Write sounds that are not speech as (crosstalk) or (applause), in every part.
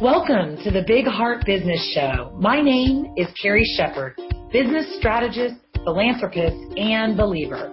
Welcome to the Big Heart Business Show. My name is Carrie Shepard, business strategist, philanthropist, and believer.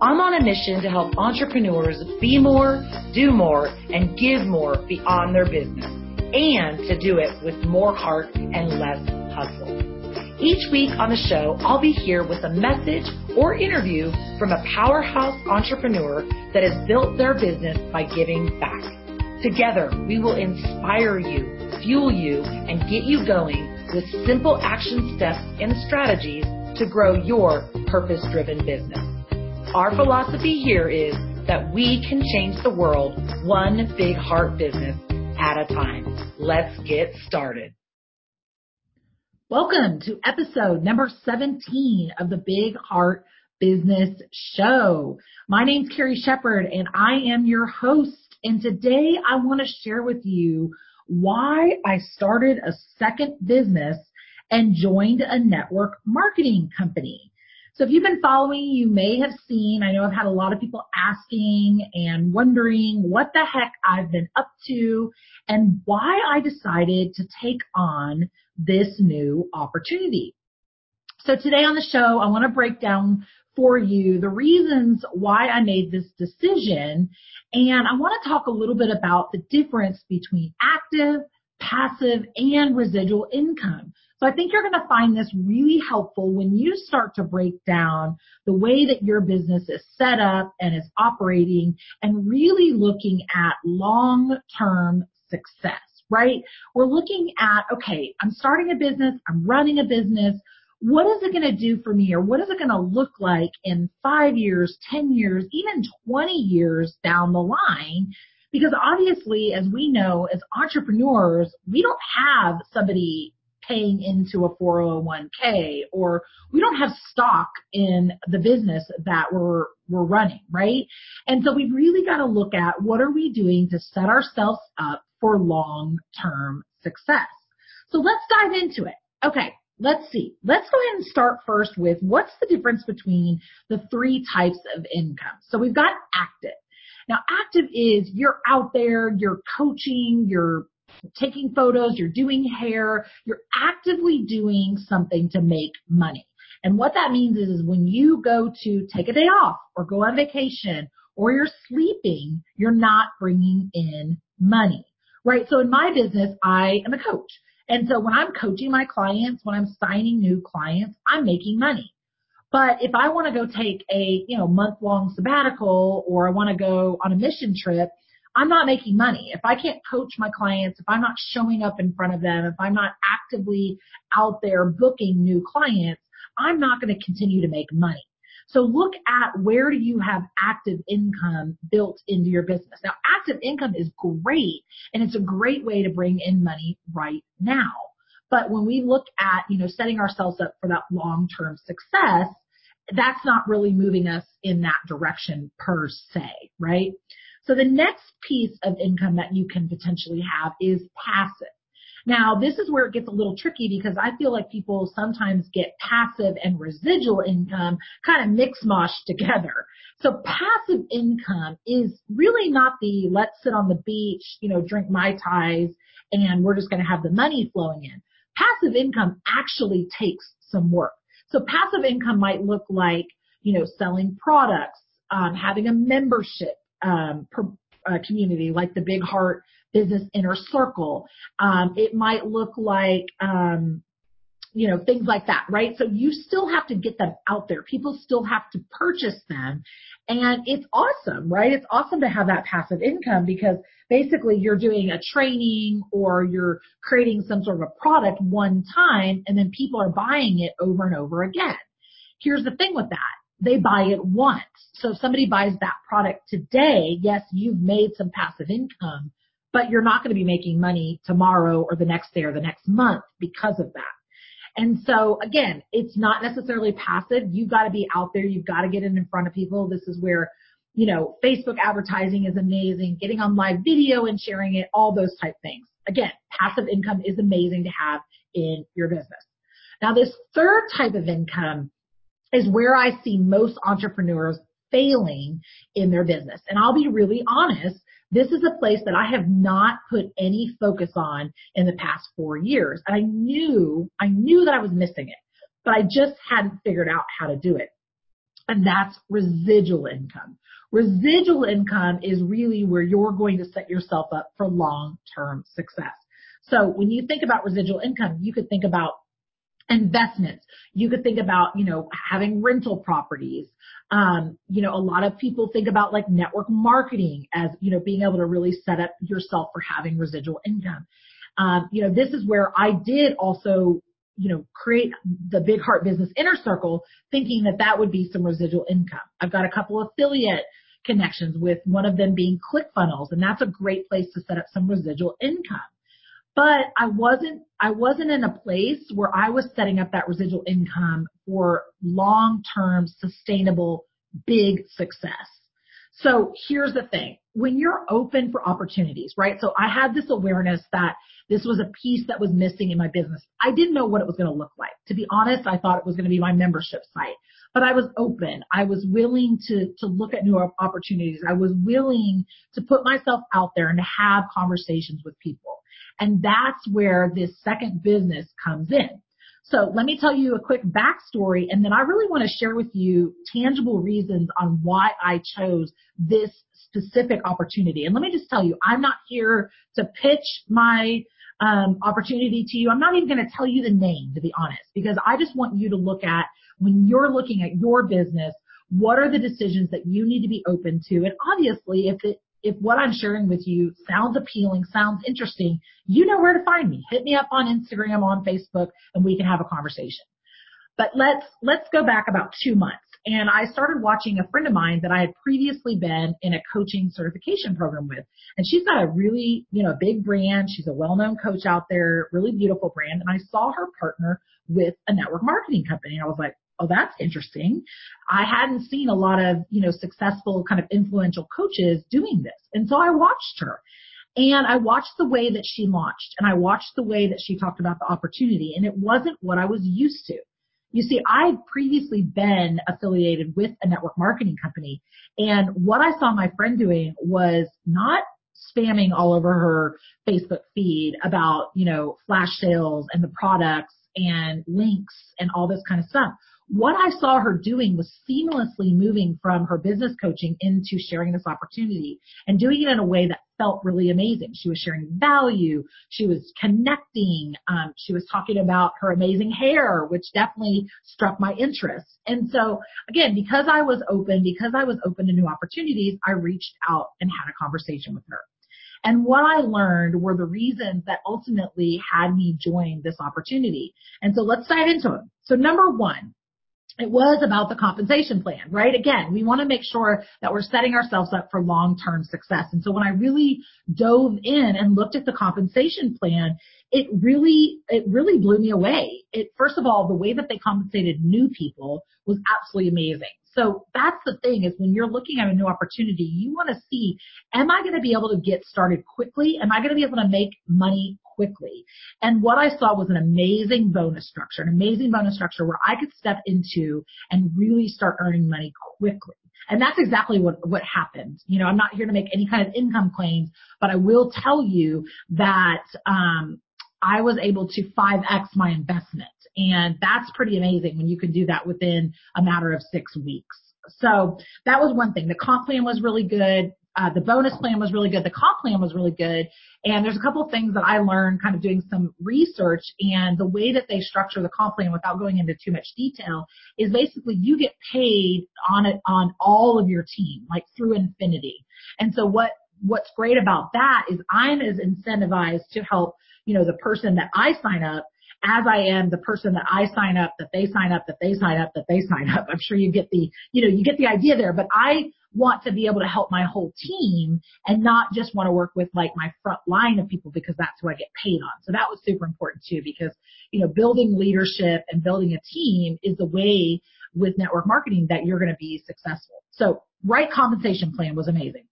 I'm on a mission to help entrepreneurs be more, do more, and give more beyond their business, and to do it with more heart and less hustle. Each week on the show, I'll be here with a message or interview from a powerhouse entrepreneur that has built their business by giving back. Together, we will inspire you fuel you and get you going with simple action steps and strategies to grow your purpose driven business. Our philosophy here is that we can change the world one big heart business at a time. Let's get started. Welcome to episode number 17 of the Big Heart Business Show. My name's Carrie Shepard and I am your host. And today I want to share with you why I started a second business and joined a network marketing company. So if you've been following, you may have seen, I know I've had a lot of people asking and wondering what the heck I've been up to and why I decided to take on this new opportunity. So today on the show, I want to break down for you the reasons why I made this decision. And I want to talk a little bit about the difference between active, passive, and residual income. So I think you're going to find this really helpful when you start to break down the way that your business is set up and is operating and really looking at long-term success, right? We're looking at, okay, I'm starting a business, I'm running a business, what is it going to do for me or what is it going to look like in five years, 10 years, even 20 years down the line? Because obviously, as we know, as entrepreneurs, we don't have somebody paying into a 401k or we don't have stock in the business that we're we're running, right? And so we've really got to look at what are we doing to set ourselves up for long-term success. So let's dive into it. Okay, let's see. Let's go ahead and start first with what's the difference between the three types of income. So we've got active. Now active is you're out there, you're coaching, you're taking photos, you're doing hair, you're actively doing something to make money. And what that means is, is when you go to take a day off or go on vacation or you're sleeping, you're not bringing in money, right? So in my business, I am a coach. And so when I'm coaching my clients, when I'm signing new clients, I'm making money. But if I want to go take a, you know, month long sabbatical or I want to go on a mission trip, I'm not making money. If I can't coach my clients, if I'm not showing up in front of them, if I'm not actively out there booking new clients, I'm not going to continue to make money. So look at where do you have active income built into your business. Now, active income is great and it's a great way to bring in money right now. But when we look at, you know, setting ourselves up for that long-term success, that's not really moving us in that direction per se, right? So the next piece of income that you can potentially have is passive. Now, this is where it gets a little tricky because I feel like people sometimes get passive and residual income kind of mix mosh together. So passive income is really not the let's sit on the beach, you know, drink Mai Tais and we're just going to have the money flowing in. Passive income actually takes some work. So passive income might look like, you know, selling products, um, having a membership um, per, uh, community like the Big Heart business inner circle. Um, it might look like, um, you know, things like that, right? So you still have to get them out there. People still have to purchase them. And it's awesome, right? It's awesome to have that passive income because basically you're doing a training or you're creating some sort of a product one time and then people are buying it over and over again. Here's the thing with that. They buy it once. So if somebody buys that product today, yes, you've made some passive income, but you're not going to be making money tomorrow or the next day or the next month because of that. And so again, it's not necessarily passive. You've got to be out there. You've got to get in in front of people. This is where, you know, Facebook advertising is amazing, getting on live video and sharing it, all those type things. Again, passive income is amazing to have in your business. Now this third type of income is where I see most entrepreneurs failing in their business. And I'll be really honest, This is a place that I have not put any focus on in the past four years. And I knew, I knew that I was missing it, but I just hadn't figured out how to do it. And that's residual income. Residual income is really where you're going to set yourself up for long-term success. So when you think about residual income, you could think about investments. You could think about, you know, having rental properties. Um, you know, a lot of people think about like network marketing as, you know, being able to really set up yourself for having residual income. Um, you know, this is where I did also, you know, create the Big Heart Business Inner Circle thinking that that would be some residual income. I've got a couple affiliate connections with one of them being ClickFunnels and that's a great place to set up some residual income but I wasn't, I wasn't in a place where I was setting up that residual income for long-term sustainable big success. So here's the thing. When you're open for opportunities, right? So I had this awareness that this was a piece that was missing in my business. I didn't know what it was going to look like. To be honest, I thought it was going to be my membership site, but I was open. I was willing to, to look at new opportunities. I was willing to put myself out there and to have conversations with people. And that's where this second business comes in. So let me tell you a quick backstory and then I really want to share with you tangible reasons on why I chose this specific opportunity. And let me just tell you, I'm not here to pitch my um, opportunity to you. I'm not even going to tell you the name, to be honest, because I just want you to look at when you're looking at your business, what are the decisions that you need to be open to? And obviously, if it if what I'm sharing with you sounds appealing, sounds interesting, you know where to find me. Hit me up on Instagram, on Facebook, and we can have a conversation. But let's, let's go back about two months. And I started watching a friend of mine that I had previously been in a coaching certification program with. And she's got a really, you know, big brand. She's a well-known coach out there, really beautiful brand. And I saw her partner with a network marketing company. And I was like, oh, that's interesting. I hadn't seen a lot of, you know, successful kind of influential coaches doing this. And so I watched her. And I watched the way that she launched and I watched the way that she talked about the opportunity and it wasn't what I was used to. You see, I'd previously been affiliated with a network marketing company and what I saw my friend doing was not spamming all over her Facebook feed about, you know, flash sales and the products and links and all this kind of stuff what I saw her doing was seamlessly moving from her business coaching into sharing this opportunity and doing it in a way that felt really amazing. She was sharing value. She was connecting. Um, she was talking about her amazing hair, which definitely struck my interest. And so again, because I was open, because I was open to new opportunities, I reached out and had a conversation with her. And what I learned were the reasons that ultimately had me join this opportunity. And so let's dive into them. So number one, it was about the compensation plan, right? Again, we want to make sure that we're setting ourselves up for long-term success. And so when I really dove in and looked at the compensation plan, it really, it really blew me away. It, first of all, the way that they compensated new people was absolutely amazing. So that's the thing is when you're looking at a new opportunity, you want to see, am I going to be able to get started quickly? Am I going to be able to make money quickly? And what I saw was an amazing bonus structure, an amazing bonus structure where I could step into and really start earning money quickly. And that's exactly what, what happened. You know, I'm not here to make any kind of income claims, but I will tell you that, um, I was able to 5x my investment. And that's pretty amazing when you can do that within a matter of six weeks. So that was one thing. The comp plan was really good. Uh, the bonus plan was really good. The comp plan was really good. And there's a couple of things that I learned kind of doing some research and the way that they structure the comp plan without going into too much detail is basically you get paid on it, on all of your team, like through infinity. And so what, what's great about that is I'm as incentivized to help, you know, the person that I sign up as I am the person that I sign up, that they sign up, that they sign up, that they sign up. I'm sure you get the, you know, you get the idea there, but I want to be able to help my whole team and not just want to work with like my front line of people because that's who I get paid on. So that was super important too because, you know, building leadership and building a team is the way with network marketing that you're going to be successful. So right compensation plan was amazing.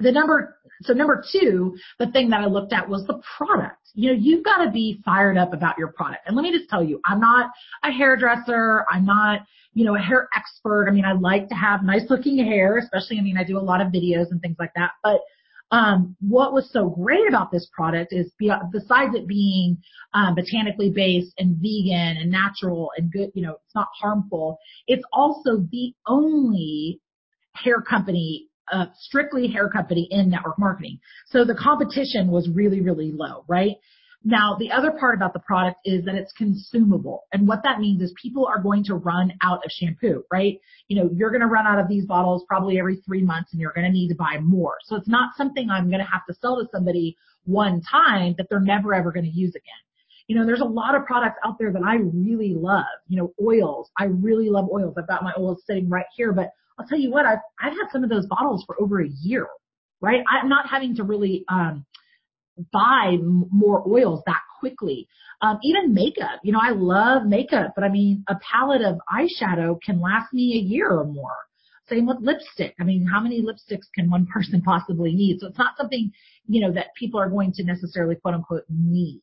The number, so number two, the thing that I looked at was the product. You know, you've got to be fired up about your product. And let me just tell you, I'm not a hairdresser. I'm not, you know, a hair expert. I mean, I like to have nice looking hair, especially, I mean, I do a lot of videos and things like that, but um, what was so great about this product is besides it being um, botanically based and vegan and natural and good, you know, it's not harmful. It's also the only hair company, uh, strictly hair company in network marketing. So the competition was really, really low, right? Now, the other part about the product is that it's consumable. And what that means is people are going to run out of shampoo, right? You know, you're going to run out of these bottles probably every three months and you're going to need to buy more. So it's not something I'm going to have to sell to somebody one time that they're never ever going to use again. You know, there's a lot of products out there that I really love. You know, oils. I really love oils. I've got my oils sitting right here, but I'll tell you what, I've, I've had some of those bottles for over a year, right? I'm not having to really, um, buy more oils that quickly. Um, even makeup, you know, I love makeup, but I mean, a palette of eyeshadow can last me a year or more. Same with lipstick. I mean, how many lipsticks can one (laughs) person possibly need? So it's not something, you know, that people are going to necessarily quote unquote need.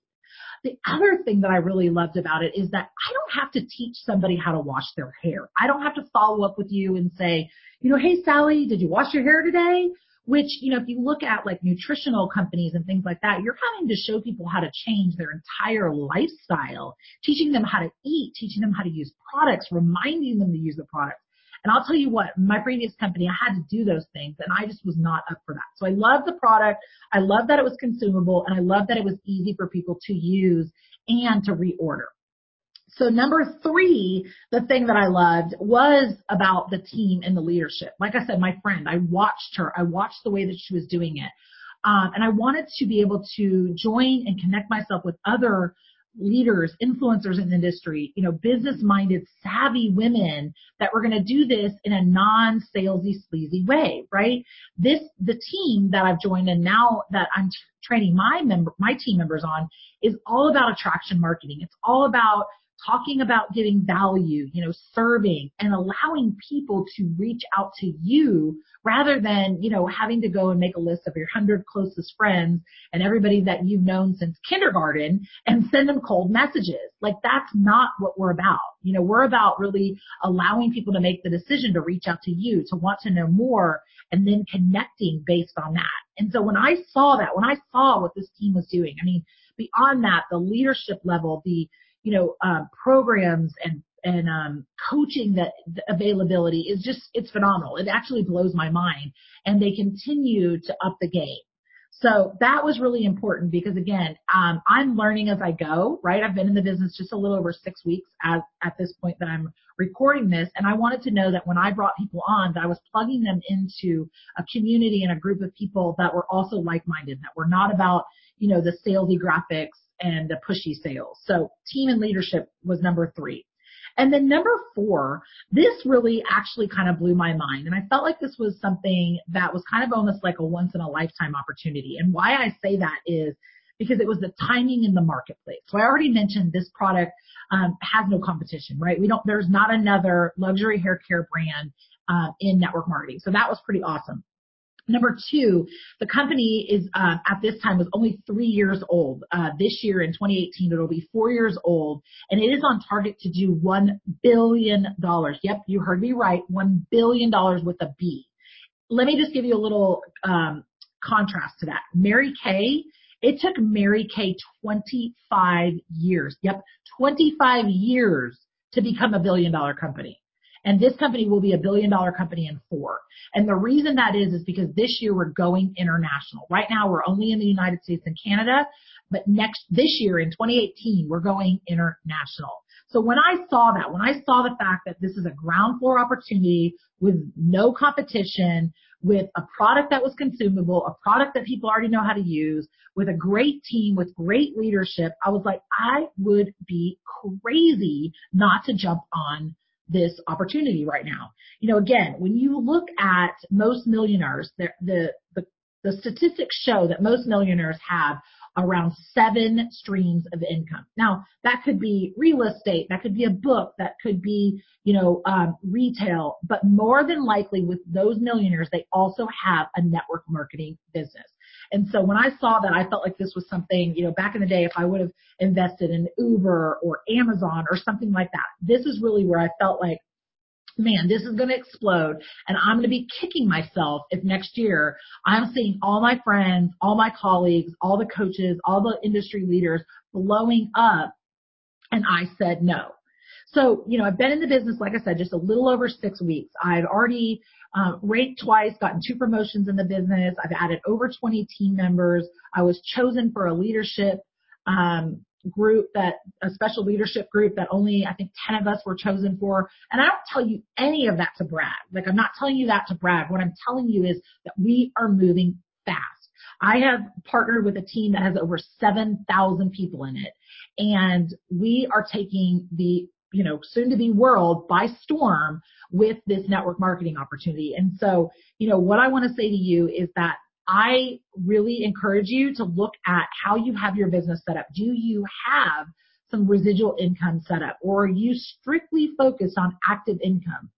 The other thing that I really loved about it is that I don't have to teach somebody how to wash their hair. I don't have to follow up with you and say, you know, hey Sally, did you wash your hair today? which, you know, if you look at like nutritional companies and things like that, you're having to show people how to change their entire lifestyle, teaching them how to eat, teaching them how to use products, reminding them to use the products. And I'll tell you what, my previous company, I had to do those things and I just was not up for that. So I love the product. I love that it was consumable and I love that it was easy for people to use and to reorder. So number three, the thing that I loved was about the team and the leadership. Like I said, my friend, I watched her. I watched the way that she was doing it. Um, and I wanted to be able to join and connect myself with other leaders, influencers in the industry, you know, business minded, savvy women that were going to do this in a non salesy, sleazy way, right? This, the team that I've joined and now that I'm training my member, my team members on is all about attraction marketing. It's all about talking about giving value, you know, serving and allowing people to reach out to you rather than, you know, having to go and make a list of your hundred closest friends and everybody that you've known since kindergarten and send them cold messages. Like that's not what we're about. You know, we're about really allowing people to make the decision to reach out to you, to want to know more and then connecting based on that. And so when I saw that, when I saw what this team was doing, I mean, beyond that, the leadership level, the, you know, um, programs and and um, coaching that availability is just it's phenomenal. It actually blows my mind, and they continue to up the game. So that was really important because again, um, I'm learning as I go, right? I've been in the business just a little over six weeks at, at this point that I'm recording this. And I wanted to know that when I brought people on, that I was plugging them into a community and a group of people that were also like-minded, that were not about, you know, the salesy graphics and the pushy sales. So team and leadership was number three. And then number four, this really actually kind of blew my mind. And I felt like this was something that was kind of almost like a once in a lifetime opportunity. And why I say that is because it was the timing in the marketplace. So I already mentioned this product um, has no competition, right? We don't, there's not another luxury hair care brand uh, in network marketing. So that was pretty awesome. Number two, the company is uh, at this time was only three years old. Uh, this year in 2018, it'll be four years old, and it is on target to do one billion dollars. Yep, you heard me right, one billion dollars with a B. Let me just give you a little um, contrast to that. Mary Kay, it took Mary Kay 25 years. Yep, 25 years to become a billion dollar company. And this company will be a billion dollar company in four. And the reason that is, is because this year we're going international. Right now we're only in the United States and Canada, but next, this year in 2018, we're going international. So when I saw that, when I saw the fact that this is a ground floor opportunity with no competition, with a product that was consumable, a product that people already know how to use, with a great team, with great leadership, I was like, I would be crazy not to jump on this opportunity right now. You know, again, when you look at most millionaires, the, the, the, statistics show that most millionaires have around seven streams of income. Now, that could be real estate, that could be a book, that could be, you know, um, retail, but more than likely with those millionaires, they also have a network marketing business. And so when I saw that, I felt like this was something, you know, back in the day, if I would have invested in Uber or Amazon or something like that, this is really where I felt like man, this is going to explode and I'm going to be kicking myself if next year I'm seeing all my friends, all my colleagues, all the coaches, all the industry leaders blowing up and I said no. So, you know, I've been in the business, like I said, just a little over six weeks. I've already um, ranked twice, gotten two promotions in the business. I've added over 20 team members. I was chosen for a leadership um, group that a special leadership group that only I think 10 of us were chosen for. And I don't tell you any of that to brag. Like I'm not telling you that to brag. What I'm telling you is that we are moving fast. I have partnered with a team that has over 7,000 people in it and we are taking the you know, soon to be world by storm with this network marketing opportunity. And so, you know, what I want to say to you is that I really encourage you to look at how you have your business set up. Do you have some residual income set up or are you strictly focused on active income?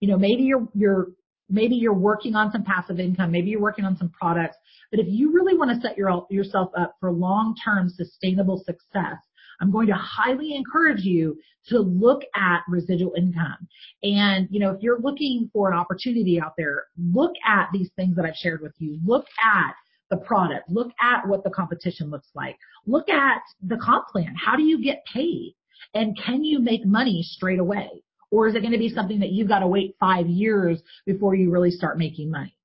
You know, maybe you're, you're, maybe you're working on some passive income, maybe you're working on some products, but if you really want to set your, yourself up for long-term sustainable success, I'm going to highly encourage you to look at residual income. And, you know, if you're looking for an opportunity out there, look at these things that I've shared with you. Look at the product. Look at what the competition looks like. Look at the comp plan. How do you get paid? And can you make money straight away? Or is it going to be something that you've got to wait five years before you really start making money?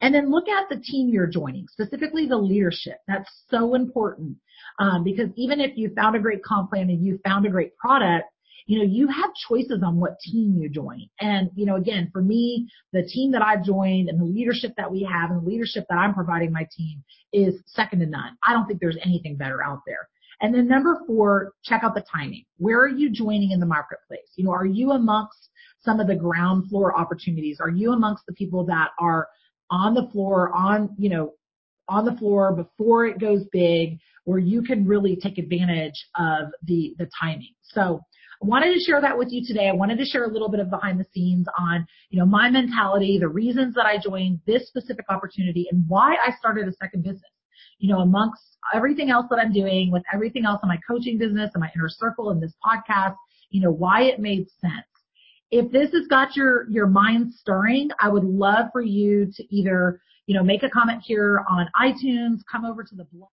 And then look at the team you're joining, specifically the leadership. That's so important. Um, because even if you found a great comp plan and you found a great product, you know, you have choices on what team you join. And, you know, again, for me, the team that I've joined and the leadership that we have and the leadership that I'm providing my team is second to none. I don't think there's anything better out there. And then number four, check out the timing. Where are you joining in the marketplace? You know, are you amongst some of the ground floor opportunities? Are you amongst the people that are on the floor, on, you know, on the floor before it goes big, where you can really take advantage of the, the timing. So I wanted to share that with you today. I wanted to share a little bit of behind the scenes on, you know, my mentality, the reasons that I joined this specific opportunity and why I started a second business. You know, amongst everything else that I'm doing with everything else in my coaching business and my inner circle and this podcast, you know, why it made sense if this has got your, your mind stirring, I would love for you to either, you know, make a comment here on iTunes, come over to the blog.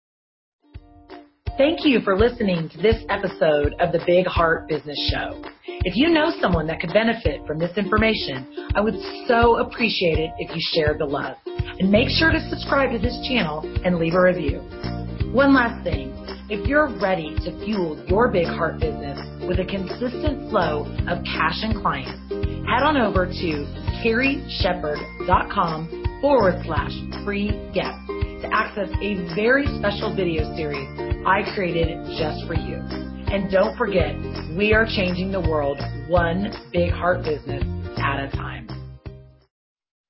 Thank you for listening to this episode of the Big Heart Business Show. If you know someone that could benefit from this information, I would so appreciate it if you shared the love. And make sure to subscribe to this channel and leave a review. One last thing. If you're ready to fuel your big heart business with a consistent flow of cash and clients, head on over to carrieshepherd.com forward slash free guest to access a very special video series I created just for you. And don't forget, we are changing the world one big heart business at a time.